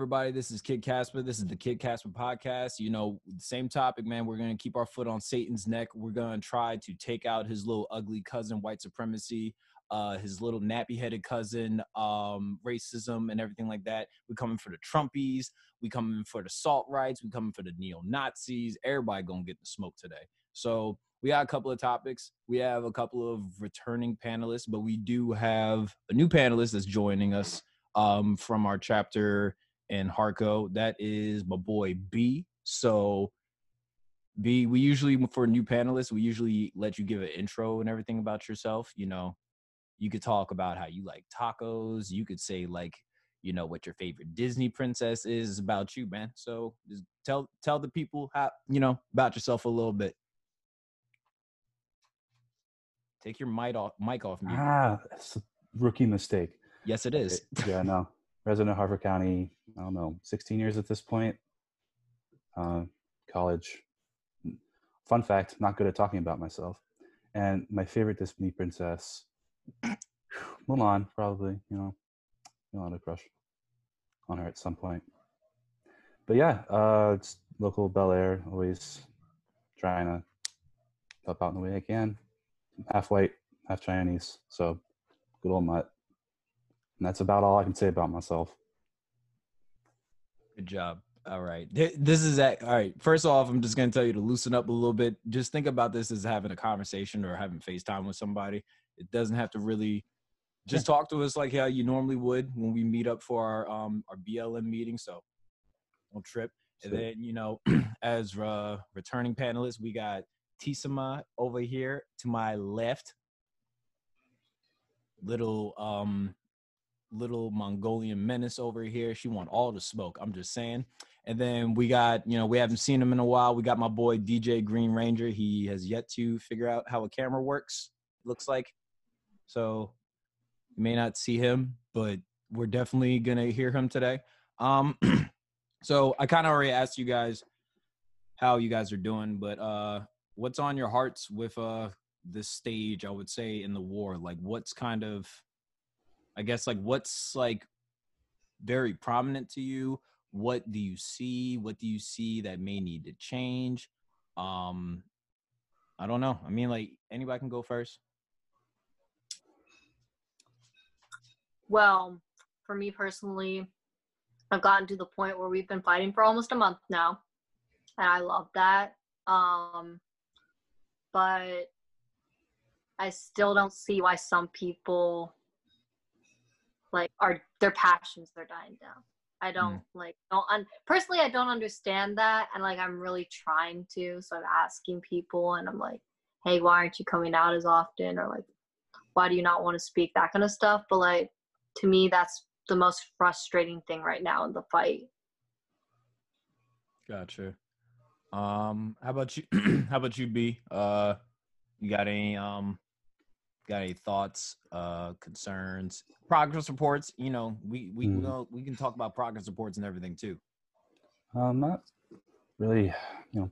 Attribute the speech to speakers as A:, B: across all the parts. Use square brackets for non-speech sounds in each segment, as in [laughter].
A: Everybody. This is Kid Casper. This is the Kid Casper podcast. You know, same topic, man. We're going to keep our foot on Satan's neck. We're going to try to take out his little ugly cousin, white supremacy, uh, his little nappy headed cousin, um, racism, and everything like that. We're coming for the Trumpies. We coming for the alt rights. We coming for the neo Nazis. Everybody going to get the smoke today. So, we got a couple of topics. We have a couple of returning panelists, but we do have a new panelist that's joining us um, from our chapter in Harco. That is my boy B. So B, we usually for new panelists, we usually let you give an intro and everything about yourself. You know, you could talk about how you like tacos. You could say like, you know, what your favorite Disney princess is. About you, man. So just tell tell the people how you know about yourself a little bit. Take your mic off mic off mute.
B: Ah, it's a rookie mistake.
A: Yes, it is.
B: yeah, no. Resident of Harford County, I don't know, 16 years at this point. Uh, college. Fun fact, not good at talking about myself. And my favorite Disney princess, [clears throat] Mulan, probably, you know, you'll have a crush on her at some point. But yeah, uh, it's local Bel Air, always trying to help out in the way I can. Half white, half Chinese, so good old mutt. And that's about all I can say about myself.
A: Good job. All right. This is at, all right. First off, I'm just going to tell you to loosen up a little bit. Just think about this as having a conversation or having FaceTime with somebody. It doesn't have to really just yeah. talk to us like how you normally would when we meet up for our um our BLM meeting. So don't trip. And then, you know, [clears throat] as uh returning panelists, we got Tisama over here to my left. Little um little Mongolian menace over here. She want all the smoke. I'm just saying. And then we got, you know, we haven't seen him in a while. We got my boy DJ Green Ranger. He has yet to figure out how a camera works. Looks like. So you may not see him, but we're definitely gonna hear him today. Um, [clears throat] so I kind of already asked you guys how you guys are doing, but uh, what's on your hearts with uh this stage? I would say in the war, like what's kind of I guess like what's like very prominent to you? What do you see? What do you see that may need to change? Um I don't know. I mean like anybody can go first.
C: Well, for me personally, I've gotten to the point where we've been fighting for almost a month now. And I love that. Um but I still don't see why some people like are their passions they're dying down. I don't mm. like don't un- personally i don't understand that and like i'm really trying to so i'm asking people and i'm like hey why aren't you coming out as often? or like why do you not want to speak? that kind of stuff but like to me that's the most frustrating thing right now in the fight.
A: Gotcha. Um how about you [clears throat] how about you b? Uh you got any um got any thoughts, uh, concerns, progress reports? You know, we we mm. know we can talk about progress reports and everything too.
B: Um, not really. You know,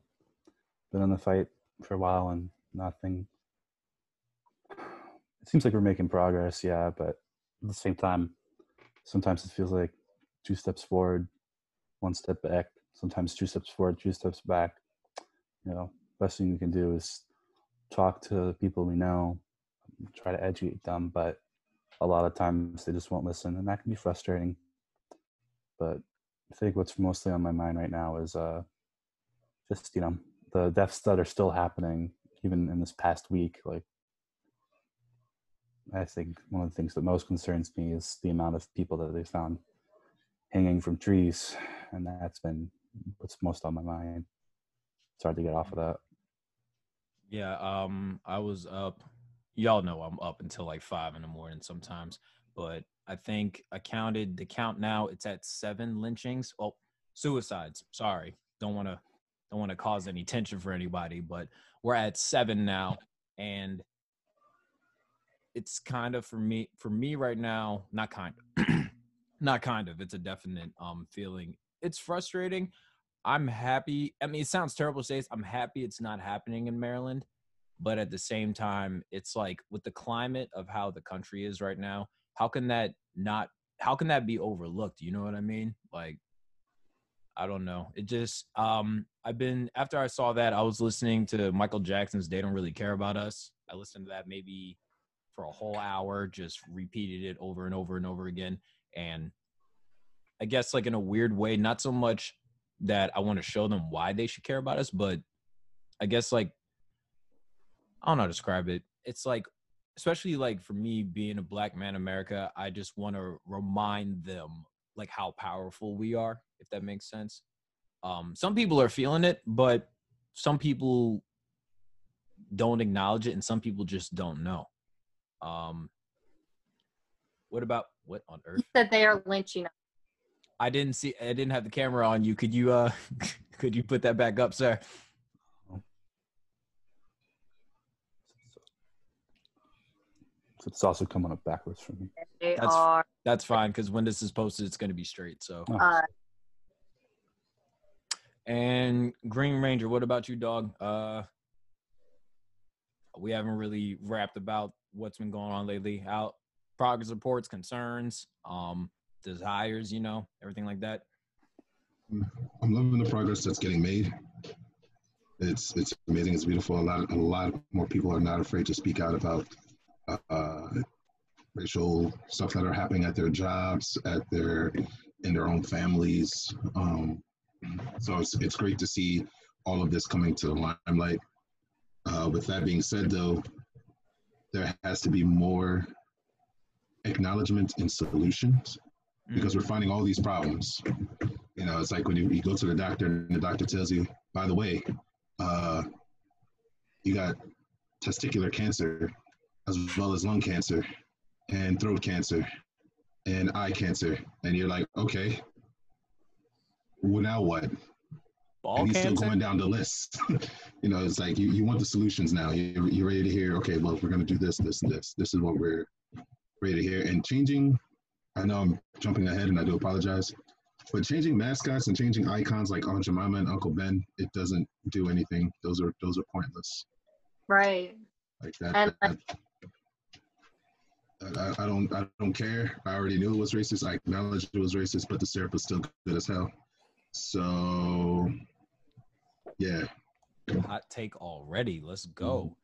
B: been in the fight for a while and nothing. It seems like we're making progress, yeah, but at the same time, sometimes it feels like two steps forward, one step back. Sometimes two steps forward, two steps back. You know, best thing we can do is talk to people we know, try to educate them, but a lot of times they just won't listen, and that can be frustrating. But I think what's mostly on my mind right now is uh, just you know the deaths that are still happening, even in this past week. Like, I think one of the things that most concerns me is the amount of people that they found hanging from trees, and that's been what's most on my mind. It's hard to get off of that.
A: Yeah, um, I was up y'all know I'm up until like five in the morning sometimes. But I think I counted the count now. It's at seven lynchings. Oh, suicides. Sorry, don't want to don't want to cause any tension for anybody, but we're at seven now, and it's kind of for me for me right now. Not kind of, [clears throat] not kind of. It's a definite um feeling. It's frustrating. I'm happy. I mean, it sounds terrible to say. This. I'm happy it's not happening in Maryland but at the same time it's like with the climate of how the country is right now how can that not how can that be overlooked? You know what I mean? Like, I don't know. It just um I've been after I saw that I was listening to Michael Jackson's "They Don't Really Care About Us." I listened to that maybe for a whole hour, just repeated it over and over and over again, and I guess like in a weird way, not so much that I want to show them why they should care about us, but I guess like I don't know how to describe it. It's like especially like for me being a black man in America, I just want to remind them like how powerful we are, if that makes sense. Um, some people are feeling it, but some people don't acknowledge it, and some people just don't know. Um, what about what on earth?
C: That they are lynching.
A: I didn't see. I didn't have the camera on you. Could you uh, [laughs] could you put that back up, sir?
B: It's also coming up backwards for me.
C: They
A: That's-
C: are.
A: That's fine because when this is posted, it's going to be straight. So,
B: Oh.
C: Uh,
A: and Green Ranger, what about you, dog? Uh, we haven't really rapped about what's been going on lately. Out progress reports, concerns, um, desires, you know, everything like that.
D: I'm loving the progress that's getting made. It's it's amazing. It's beautiful. A lot a lot more people are not afraid to speak out about uh, racial stuff that are happening at their jobs, at their in their own families. Um, so it's it's great to see all of this coming to the limelight. Uh, with that being said, though, there has to be more acknowledgement and solutions because we're finding all these problems. You know, it's like when you, you go to the doctor and the doctor tells you, by the way, uh, you got testicular cancer as well as lung cancer and throat cancer and eye cancer. And you're like, okay, well, now what?
A: Ball
D: and he's
A: cancer.
D: still going down the list. [laughs] you know, it's like you, you want the solutions now. You, you're ready to hear, okay, well, we're going to do this, this, and this. This is what we're ready to hear. And changing, I know I'm jumping ahead and I do apologize, but changing mascots and changing icons like Aunt Jemima and Uncle Ben, it doesn't do anything. Those are those are pointless.
C: right.
D: Like that.
C: And-
D: that- I, I don't I don't care. I already knew it was racist. I acknowledged it was racist, but the syrup was still good as hell. So yeah.
A: Hot take already. Let's go.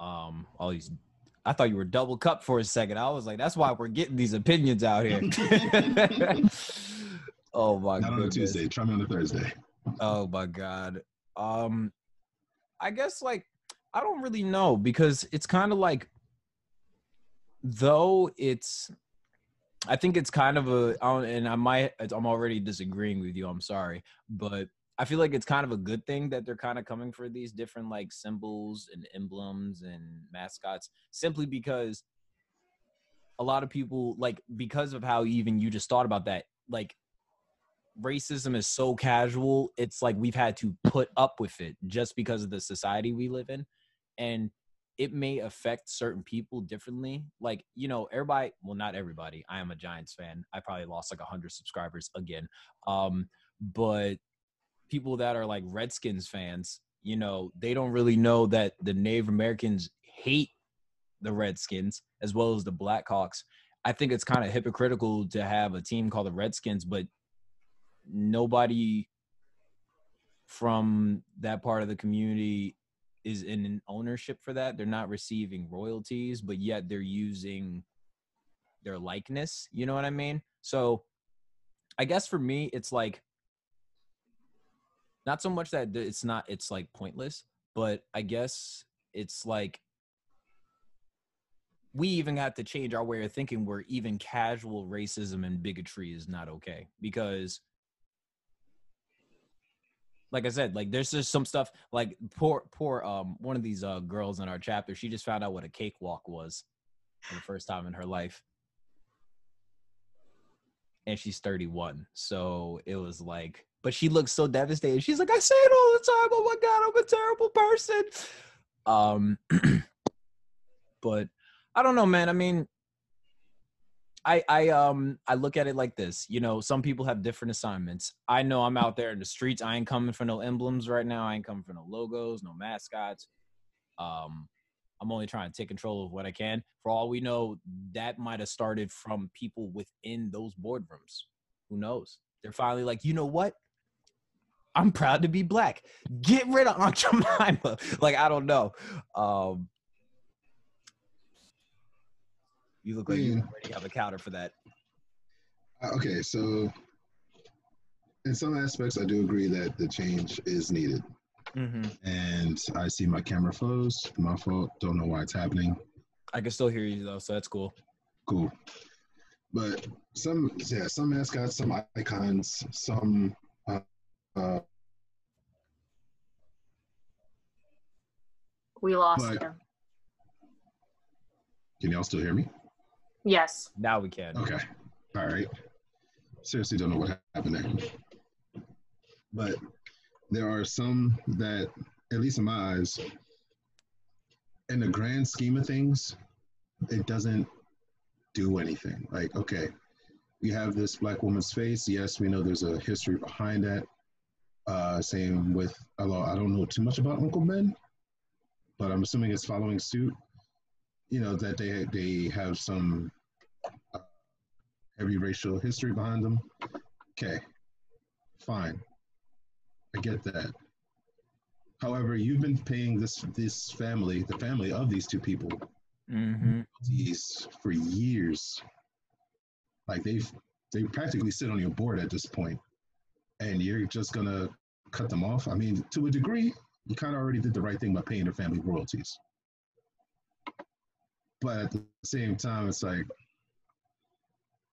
A: Um, all these. I thought you were double cup for a second. I was like, that's why we're getting these opinions out here. [laughs] [laughs] oh my god.
D: Not on a. Tuesday. Try me on a Thursday.
A: Oh my god. Um I guess like I don't really know because it's kind of like though it's I think it's kind of a, and I might I'm already disagreeing with you. I'm sorry, but I feel like it's kind of a good thing that they're kind of coming for these different like symbols and emblems and mascots simply because a lot of people like because of how even you just thought about that like racism is so casual it's like we've had to put up with it just because of the society we live in and it may affect certain people differently like you know everybody well not everybody i am a giants fan i probably lost like 100 subscribers again um but people that are like redskins fans you know they don't really know that the native americans hate the redskins as well as the blackhawks. I think it's kind of hypocritical to have a team called the redskins but nobody from that part of the community is in an ownership for that. They're not receiving royalties, but yet they're using their likeness. You know what I mean? So I guess for me, it's like not so much that it's not, it's like pointless, but I guess it's like we even have to change our way of thinking where even casual racism and bigotry is not okay because like I said, like there's just some stuff like poor poor um one of these uh girls in our chapter, she just found out what a cakewalk was for the first time in her life. And she's 31. So it was like, but she looks so devastated. She's like, I say it all the time. Oh my god, I'm a terrible person. Um [clears throat] but I don't know, man. I mean, I I um I look at it like this. You know, some people have different assignments. I know I'm out there in the streets. I ain't coming for no emblems right now. I ain't coming for no logos, no mascots. Um, I'm only trying to take control of what I can. For all we know, that might have started from people within those boardrooms. Who knows? They're finally like, you know what? I'm proud to be black. Get rid of Aunt [laughs] Jemima. like I don't know. Um, you look like you already have a counter for that.
D: Uh, Okay, so in some aspects, I do agree that the change is needed.
A: Mm-hmm.
D: And I see my camera froze. My fault. Don't know why it's happening.
A: I can still hear you though, so that's cool.
D: Cool. But some, yeah, some mascots, some icons, some. Uh, uh,
C: We lost
D: But-
C: him.
D: can y'all still hear me?
C: Yes.
A: Now we can.
D: Okay. All right. Seriously, don't know what happened there. But there are some that, at least in my eyes, in the grand scheme of things, it doesn't do anything. Like, okay, we have this black woman's face. Yes, we know there's a history behind that. Uh, same with, although I don't know too much about Uncle Ben, but I'm assuming it's following suit. You know that they they have some uh, heavy racial history behind them. Okay, fine, I get that. However, you've been paying this this family, the family of these two people,
A: Mm-hmm.
D: these for years. Like they've they practically sit on your board at this point, and you're just gonna cut them off. I mean, to a degree, you kind of already did the right thing by paying their family royalties. But at the same time, it's like,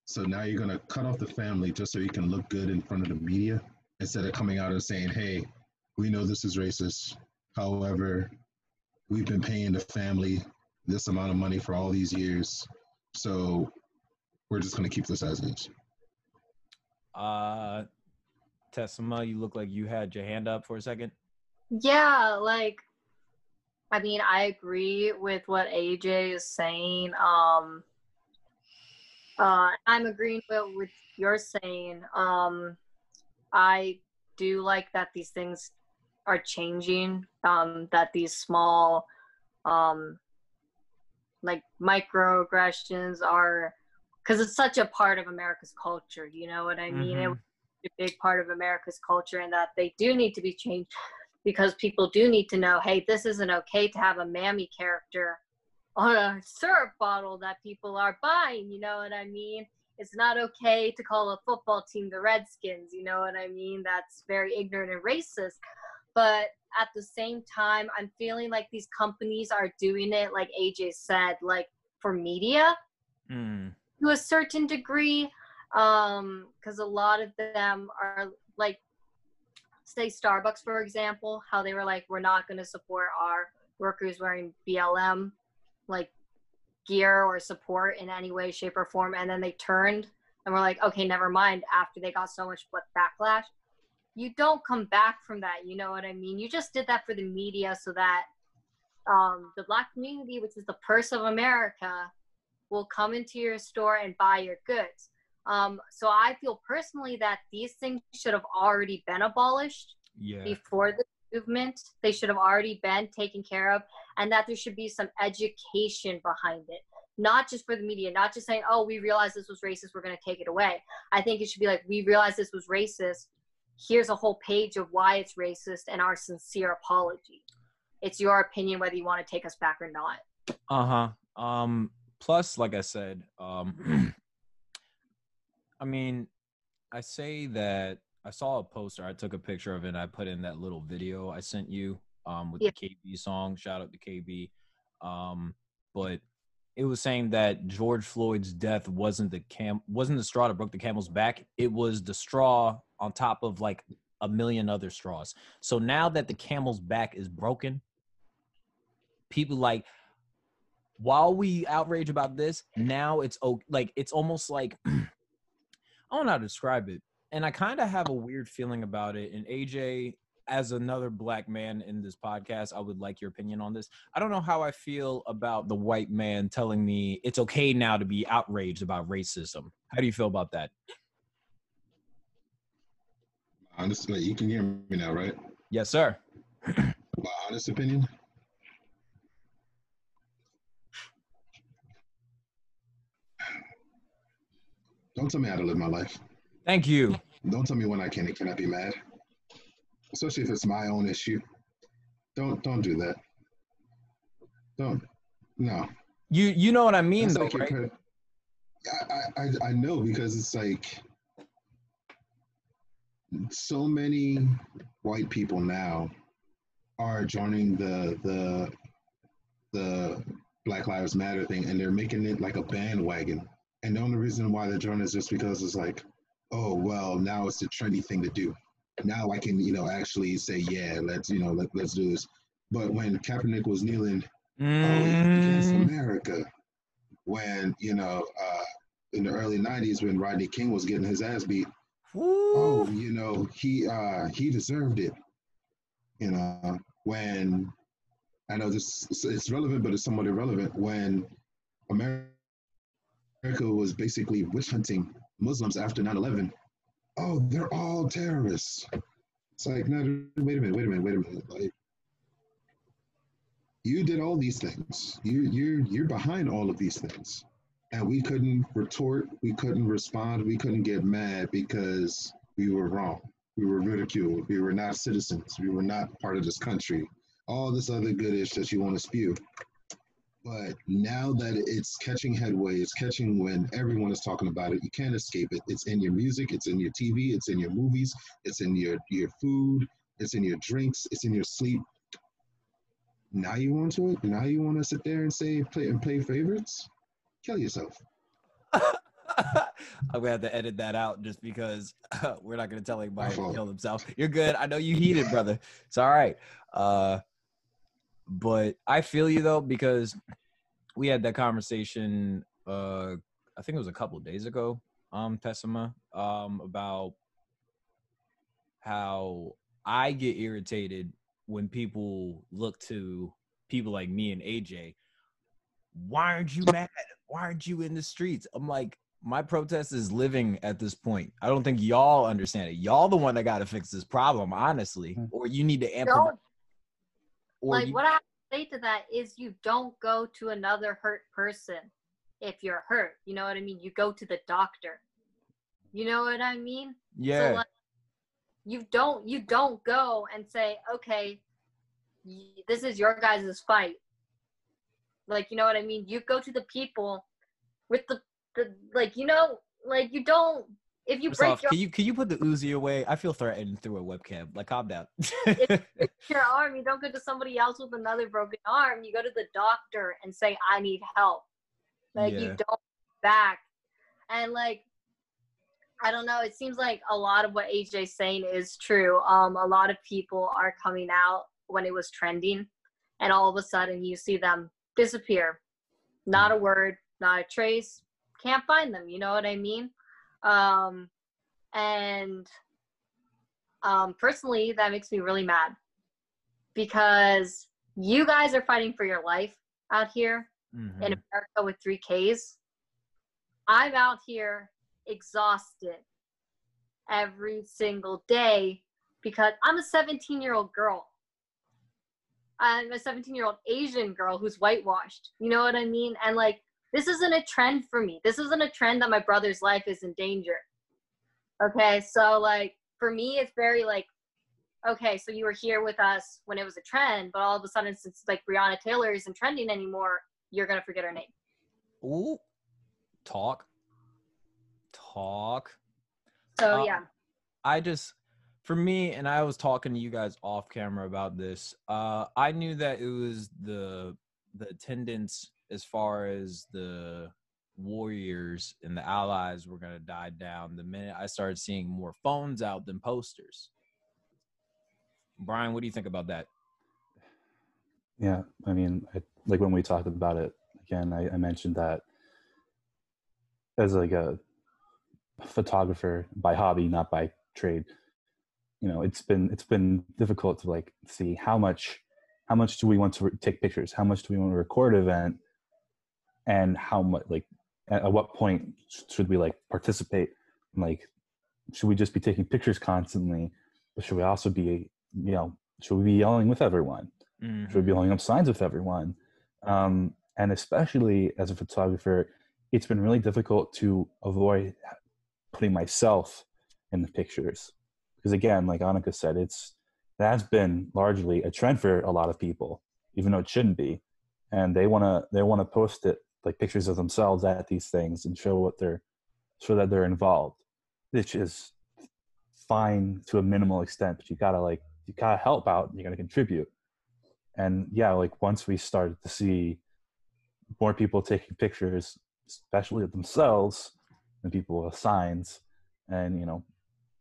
D: so now you're gonna cut off the family just so you can look good in front of the media instead of coming out and saying, "Hey, we know this is racist. However, we've been paying the family this amount of money for all these years, so we're just gonna keep this as is."
A: Uh, Tessima, you look like you had your hand up for a second.
C: Yeah, like I mean, I agree with what AJ is saying. Um uh I'm agreeing with what you're saying. Um I do like that these things are changing, um that these small um like microaggressions are because it's such a part of America's culture, you know what I mean? It
A: Mhm.
C: a big part of America's culture and that they do need to be changed because people do need to know, hey, this isn't okay to have a mammy character on a syrup bottle that people are buying, you know what I mean? It's not okay to call a football team the Redskins, you know what I mean? That's very ignorant and racist. But at the same time, I'm feeling like these companies are doing it, like AJ said, like for media
A: Mm.
C: to a certain degree um because a lot of them are like say starbucks for example how they were like we're not going to support our workers wearing blm like gear or support in any way shape or form and then they turned and were like okay never mind after they got so much backlash you don't come back from that you know what i mean you just did that for the media so that um, the black community which is the purse of america will come into your store and buy your goods. Um, so I feel personally that these things should have already been abolished
A: Yeah.
C: before the movement. They should have already been taken care of, and that there should be some education behind it. Not just for the media, not just saying, oh, we realize this was racist, we're going to take it away. I think it should be like, we realize this was racist. Here's a whole page of why it's racist and our sincere apology. It's your opinion whether you want to take us back or not.
A: Uh-huh. Um plus like I said, um [clears throat] I mean, I say that I saw a poster, I took a picture of it and I put in that little video I sent you um with
C: Yeah.
A: the KB song. Shout out to KB. Um but it was saying that George Floyd's death wasn't the cam wasn't the straw that broke the camel's back. It was the straw on top of like a million other straws. So now that the camel's back is broken, people like while we outrage about this, now it's. Like it's almost like [clears throat] I don't know how to describe it, and I kind of have a weird feeling about it. And AJ, as another black man in this podcast, I would like your opinion on this. I don't know how I feel about the white man telling me it's okay now to be outraged about racism. How do you feel about that?
D: Honestly, you can hear me now, right?
A: Yes, sir.
D: My honest opinion, Don't tell me how to live my life.
A: Thank you.
D: Don't tell me when I can and cannot be mad. Especially if it's my own issue. Don't don't do that. Don't. No.
A: You you know what I mean
D: That's
A: though,
D: like
A: right?
D: I, I, I know because it's like so many white people now are joining the the the Black Lives Matter thing and they're making it like a bandwagon. And the only reason why they're joining is just because it's like, oh well, now it's the trendy thing to do. Now I can, you know, actually say, yeah, let's, you know, let, let's do this. But when Kaepernick was kneeling oh, against
A: Mm,
D: America. When, you know, uh, in the early 90s when Rodney King was getting his ass beat, oh, you know, he uh, he deserved it. You know, when I know this it's relevant, but it's somewhat irrelevant. When America was basically witch hunting Muslims after 9 11, oh, they're all terrorists. It's like, no, wait a minute, wait a minute, wait a minute. Like, you did all these things. You you're you're behind all of these things. And we couldn't retort, we couldn't respond, we couldn't get mad because we were wrong. We were ridiculed. We were not citizens. We were not part of this country. All this other goodish that you want to spew. But now that it's catching headway, it's catching when everyone is talking about it. You can't escape it. It's in your music, it's in your TV, it's in your movies, it's in your your food, it's in your drinks, it's in your sleep. Now you want to it? Now you want to sit there and say play and play favorites? Kill yourself. [laughs]
A: I'm gonna have to edit that out just because [laughs] we're not gonna tell anybody to kill themselves. You're good. I know you heated, brother. It's all right. Uh, but I feel you though because we had that conversation. Uh, I think it was a couple of days ago. Um, Tessima, um, about how I get irritated when people look to people like me and AJ. Why aren't you mad? Why aren't you in the streets? I'm like, my protest is living at this point. I don't think y'all understand it. Y'all the one that got to fix this problem, honestly.
B: Hmm.
A: Or you need to amp.
C: Like
A: you-
C: what I have to say to that is you don't go to another hurt person if you're hurt. You know what I mean? You go to the doctor. You know what I mean?
A: yeah,
C: So like, you don't you don't go and say, okay, y- this is your guys' fight. Like you know what I mean? You go to the people with the the like you know like you don't if you
A: First
C: break
A: off,
C: your,
A: can you can you put the Uzi away? I feel threatened through a webcam. Like, calm down. [laughs]
C: your arm, you don't go to somebody else with another broken arm. You go to the doctor and say, I need help. Like
A: Yeah.
C: you don't back. And like I don't know, it seems like a lot of what AJ's saying is true. Um a lot of people are coming out when it was trending and all of a sudden you see them disappear. Not a word, not a trace. Can't find them, you know what I mean? Um and um personally that makes me really mad because you guys are fighting for your life out here
A: Mhm.
C: in America with three Ks. I'm out here exhausted every single day because I'm a 17 year old girl. I'm a 17 year old Asian girl who's whitewashed. You know what I mean? And like, this isn't a trend for me. This isn't a trend that my brother's life is in danger. Okay, so like, for me, it's very like, okay, so you were here with us when it was a trend, but all of a sudden, since like Breonna Taylor isn't trending anymore, you're gonna forget her name.
A: Ooh, talk, talk.
C: So
A: Um,
C: yeah,
A: I just, for me, and I was talking to you guys off camera about this. Uh, I knew that it was the the attendance as far as the warriors and the allies were gonna die down the minute I started seeing more phones out than posters. Brian, what do you think about that?
B: Yeah, I mean, I, like when we talked about it again, I, I mentioned that as like a photographer by hobby, not by trade. You know, it's been it's been difficult to like see how much how much do we want to re- take pictures, how much do we want to record event, and how much like at, at what point should we like participate? Like, should we just be taking pictures constantly, but should we also be you know should we be yelling with everyone? should we be holding up signs with everyone? Um, and especially as a photographer it's been really difficult to avoid putting myself in the pictures. Because again like annika said it's that's been largely a trend for a lot of people even though it shouldn't be. And they want to they want to post it like pictures of themselves at these things and show what they're show that they're involved which is fine to a minimal extent but you gotta like you gotta help out and you gotta contribute. And yeah like once we started to see more people taking pictures especially of themselves and people with signs and you know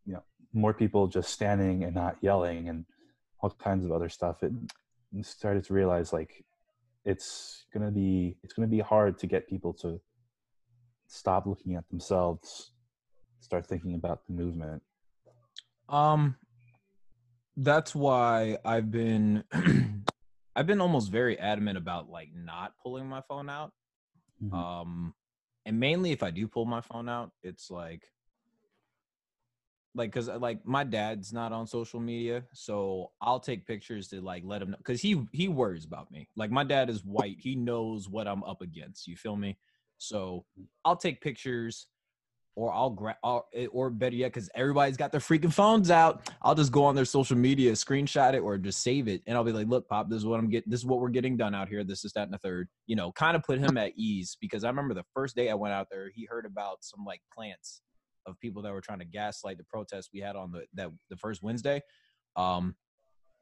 B: you know more people just standing and not yelling and all kinds of other stuff it started to realize like it's gonna be it's gonna be hard to get people to stop looking at themselves start thinking about the movement
A: um that's why i've been [clears throat] i've been almost very adamant about like not pulling my phone out
B: Mhm.
A: um and mainly if i do pull my phone out it's like like because uh, like my dad's not on social media so i'll take pictures to like let him know because he he worries about me. Like my dad is white. He knows what i'm up against you feel me? So i'll take pictures or i'll grab eh, or better yet because everybody's got their freaking phones out i'll just go on their social media screenshot it or just save it and i'll be like look pop this is what i'm getting this is what we're getting done out here this is that and the third you know kind of put him at ease because i remember the first day i went out there he heard about some like plants of people that were trying to gaslight the protest we had on the that the first Wednesday. Um,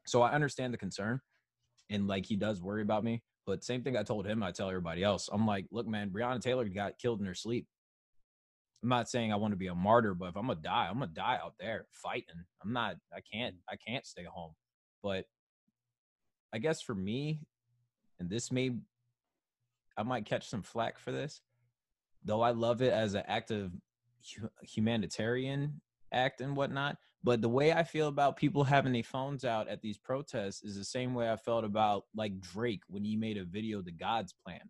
A: so I understand the concern, and like he does worry about me. But same thing I told him, I tell everybody else. I'm like, look, man, Breonna Taylor got killed in her sleep. I'm not saying I want to be a martyr, but if I'm gonna die, I'm gonna die out there fighting. I'm not. I can't. I can't stay home. But I guess for me, and this may, I might catch some flack for this, though. I love it as an act of humanitarian act and whatnot. But the way I feel about people having their phones out at these protests is the same way I felt about like Drake when he made a video to God's plan.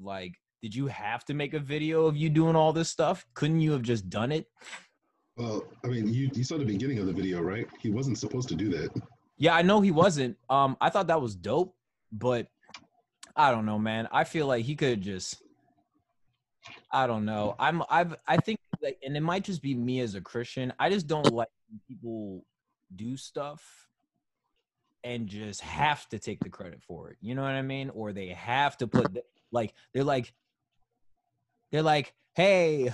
A: Like, did you have to make a video of you doing all this stuff? Couldn't you have just done it?
D: Well, I mean, you, you saw the beginning of the video, right? He wasn't supposed to do that.
A: Yeah, I know he wasn't. Um, I thought that was dope, but I don't know, man. I feel like he could just I don't know. I'm I've I think like and it might just be me as a Christian. I just don't like when people do stuff and just have to take the credit for it. You know what I mean? Or they have to put the, like they're like they're like, "Hey,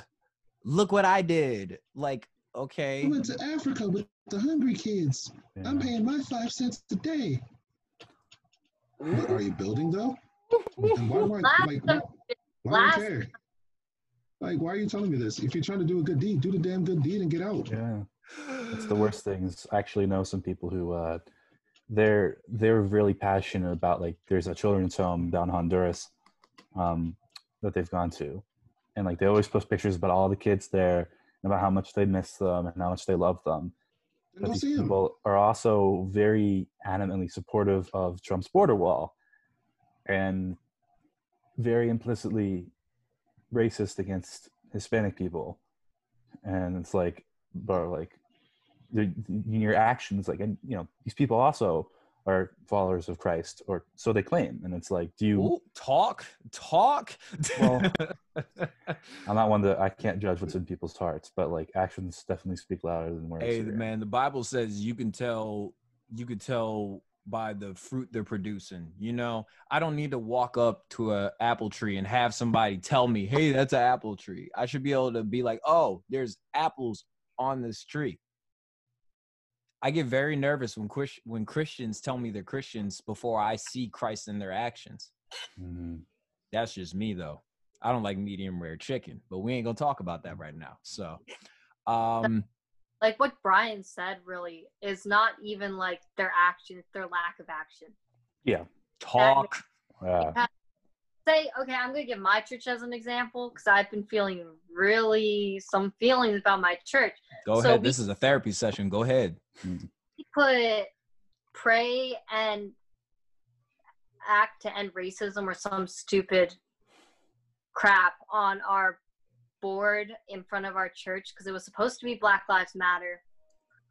A: look what I did." Like, okay.
D: I went to Africa with the hungry kids. I'm paying my five cents a day. What are you building though? And [laughs] why, why,
C: Last
D: like,
C: sem-
D: why, why do
C: last-
D: you care? Like, why are you telling me this? If you're trying to do a good deed, do the damn good deed and get out.
B: yeah. It's the worst things i actually know some people who uh they're they're really passionate about like there's a children's home down in honduras um that they've gone to. And like they always post pictures about all the kids there and about how much they miss them and how much they love them.
D: And
B: but these people are also very adamantly supportive of Trump's border wall. And very implicitly racist against Hispanic people. And it's like, but like, your actions, like, and you know, these people also are followers of Christ, or so they claim. And it's like, do you?
A: Ooh, talk, talk.
B: Well, [laughs] I'm not one that I can't judge what's in people's hearts, but like actions definitely speak louder than words.
A: Hey, man, the Bible says you can tell you can tell by the fruit they're producing. You know, I don't need to walk up to a apple tree and have somebody tell me, "Hey, that's an apple tree." I should be able to be like, "Oh, there's apples on this tree." I get very nervous when when Christians tell me they're Christians before I see Christ in their actions.
B: Mhm.
A: That's just me though. I don't like medium rare chicken, but we ain't gonna talk about that right now. So, [laughs] um,
C: like what Brian said really is not even like their action, it's their lack of action.
B: Yeah.
A: talk.
B: Yeah.
C: Say, okay, I'm gonna give my church as an example because I've been feeling really some feelings about my church.
A: Go
C: So
A: ahead.
C: we-
A: This is a therapy session. Go ahead. Mm.
C: We put pray and act to end racism or some stupid crap on our board in front of our church because it was supposed to be Black Lives Matter.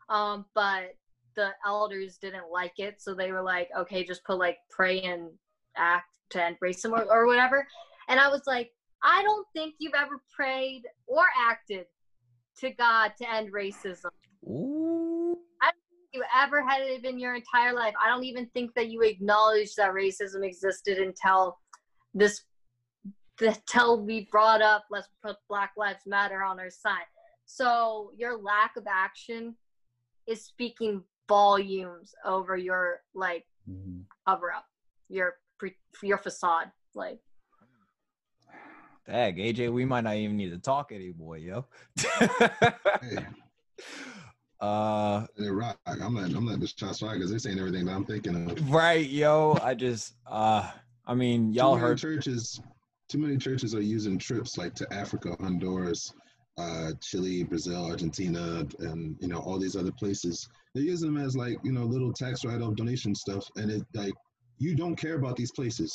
C: Um, but the elders didn't like it, so they were like, okay, just put like pray and act to end racism or, or whatever. And I was like, I don't think you've ever prayed or acted to God to end racism.
A: Ooh.
C: I don't think you ever had it in your entire life. I don't even think that you acknowledged that racism existed until this until we brought up let's put Black Lives Matter on our sign. So your lack of action is speaking volumes over your like
B: Mhm.
C: cover up, your pre- your facade. Like
A: Dang, AJ, we might not even need to talk anymore, yo. [laughs]
D: Hey,
A: uh,
D: they rock. I'm not. I'm not the shots fired because they're saying everything that I'm thinking of.
A: right, yo. I just, uh, I mean, y'all
D: too many
A: heard.
D: churches. Too many churches are using trips like to Africa, Honduras, uh, Chile, Brazil, Argentina, and you know all these other places. They're using them as like you know little tax write-off donation stuff, and it like you don't care about these places.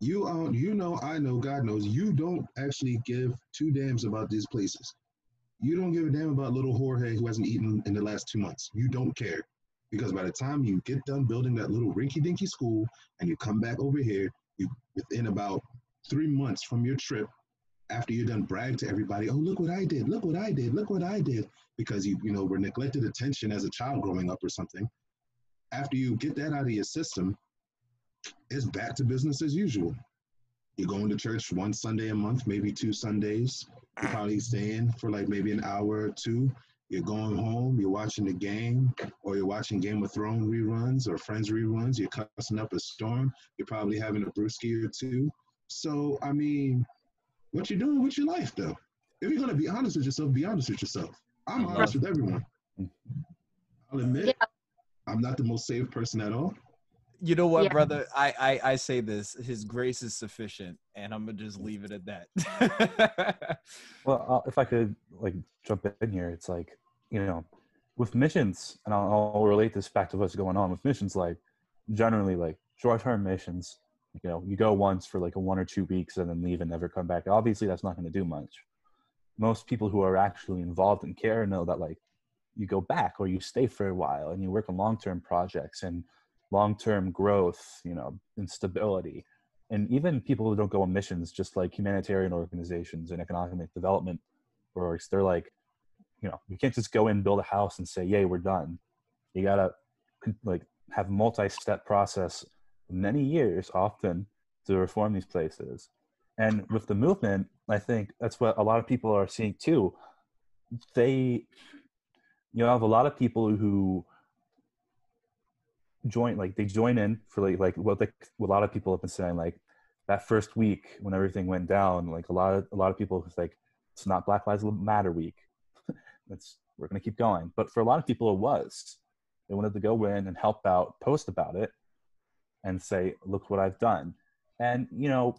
D: You um, you know, I know, God knows, you don't actually give two damns about these places. You don't give a damn about little Jorge who hasn't eaten in the last two months. You don't care. Because by the time you get done building that little rinky dinky school and you come back over here, you within about three months from your trip, after you're done brag to everybody, oh look what I did, look what I did, look what I did, because you you know were neglected attention as a child growing up or something. After you get that out of your system, it's back to business as usual. You're going to church one Sunday a month, maybe two Sundays. You're probably staying for like maybe an hour or two. You're going home, you're watching the game, or you're watching Game of Thrones reruns or Friends reruns. You're cussing up a storm. You're probably having a brewski or two. So, I mean, what you doing with your life, though? If you're gonna be honest with yourself, be honest with yourself. I'm honest with everyone. I'll admit,
C: Yeah.
D: I'm not the most saved person at all.
A: You know what,
C: Yeah.
A: brother? I, I I say this. His grace is sufficient, and I'm gonna just leave it at that. [laughs]
B: Well, uh, if I could like jump in here, it's like you know, with missions, and I'll, I'll relate this back to what's going on with missions. Like generally, like short-term missions, you know, you go once for like a one or two weeks and then leave and never come back. Obviously, that's not going to do much. Most people who are actually involved in care know that like you go back or you stay for a while and you work on long-term projects and long-term growth, you know, and stability. And even people who don't go on missions, just like humanitarian organizations and economic development orgs, they're like, you know, you can't just go in, build a house, and say, "Yay, we're done." You gotta like have multi-step process, many years often, to reform these places. And with the movement, I think that's what a lot of people are seeing too. They, you know, have a lot of people who join like they join in for like like what they, what a lot of people have been saying like that first week when everything went down like a lot of a lot of people was like it's not black lives matter week [laughs] it's we're going to keep going but for a lot of people it was they wanted to go in and help out post about it and say look what i've done. And you know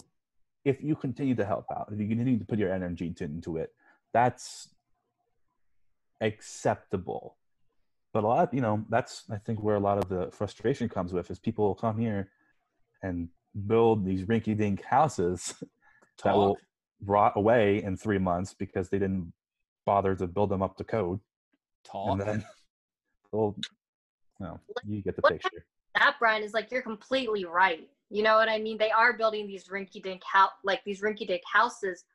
B: if you continue to help out if you continue to put your energy to, into it that's acceptable. But a lot of, you know that's i think where a lot of the frustration comes with is people will come here and build these rinky-dink houses [laughs] that will rot away in three months because they didn't bother to build them up to code.
A: Talk.
B: and then [laughs] well no you get the
C: What
B: picture
C: that, Brian, is like you're completely right. You know what I mean? They are building these rinky-dink house, like these rinky-dink houses,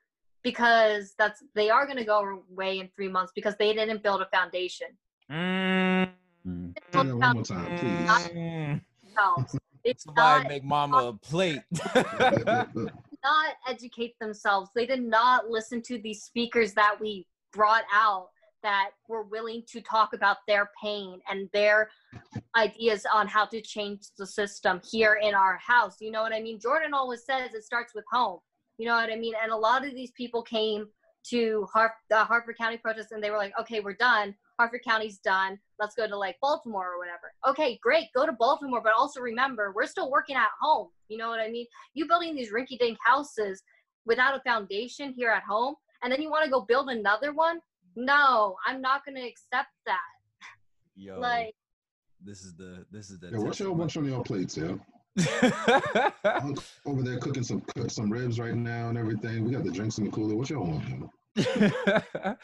C: because that's they are going to go away in three months because they didn't build a foundation.
A: Mm,
B: Mm.
C: They
D: Say
C: built
D: that
C: a
D: one more time, please.
C: themselves.
A: Somebody
C: not,
A: make mama a plate. [laughs]
C: not educate themselves. They did not listen to these speakers that we brought out that were willing to talk about their pain and their ideas on how to change the system here in our house. You know what I mean? Jordan always says it starts with home. You know what I mean? And a lot of these people came to Har- the Harford County protest and they were like, okay, we're done. Harford County's done. Let's go to like Baltimore or whatever. Okay, great. Go to Baltimore, but also remember, we're still working at home. You know what I mean? You building these rinky dink houses without a foundation here at home, and then you want to go build another one? No, I'm not going to accept that.
A: Yo,
C: Like,
A: this is the this is the.
D: Yeah, what's your bunch on your plates, yeah?
A: testament.
D: I'm over there cooking some cook some ribs right now and everything. We got the drinks in the cooler. What y'all want? man? [laughs]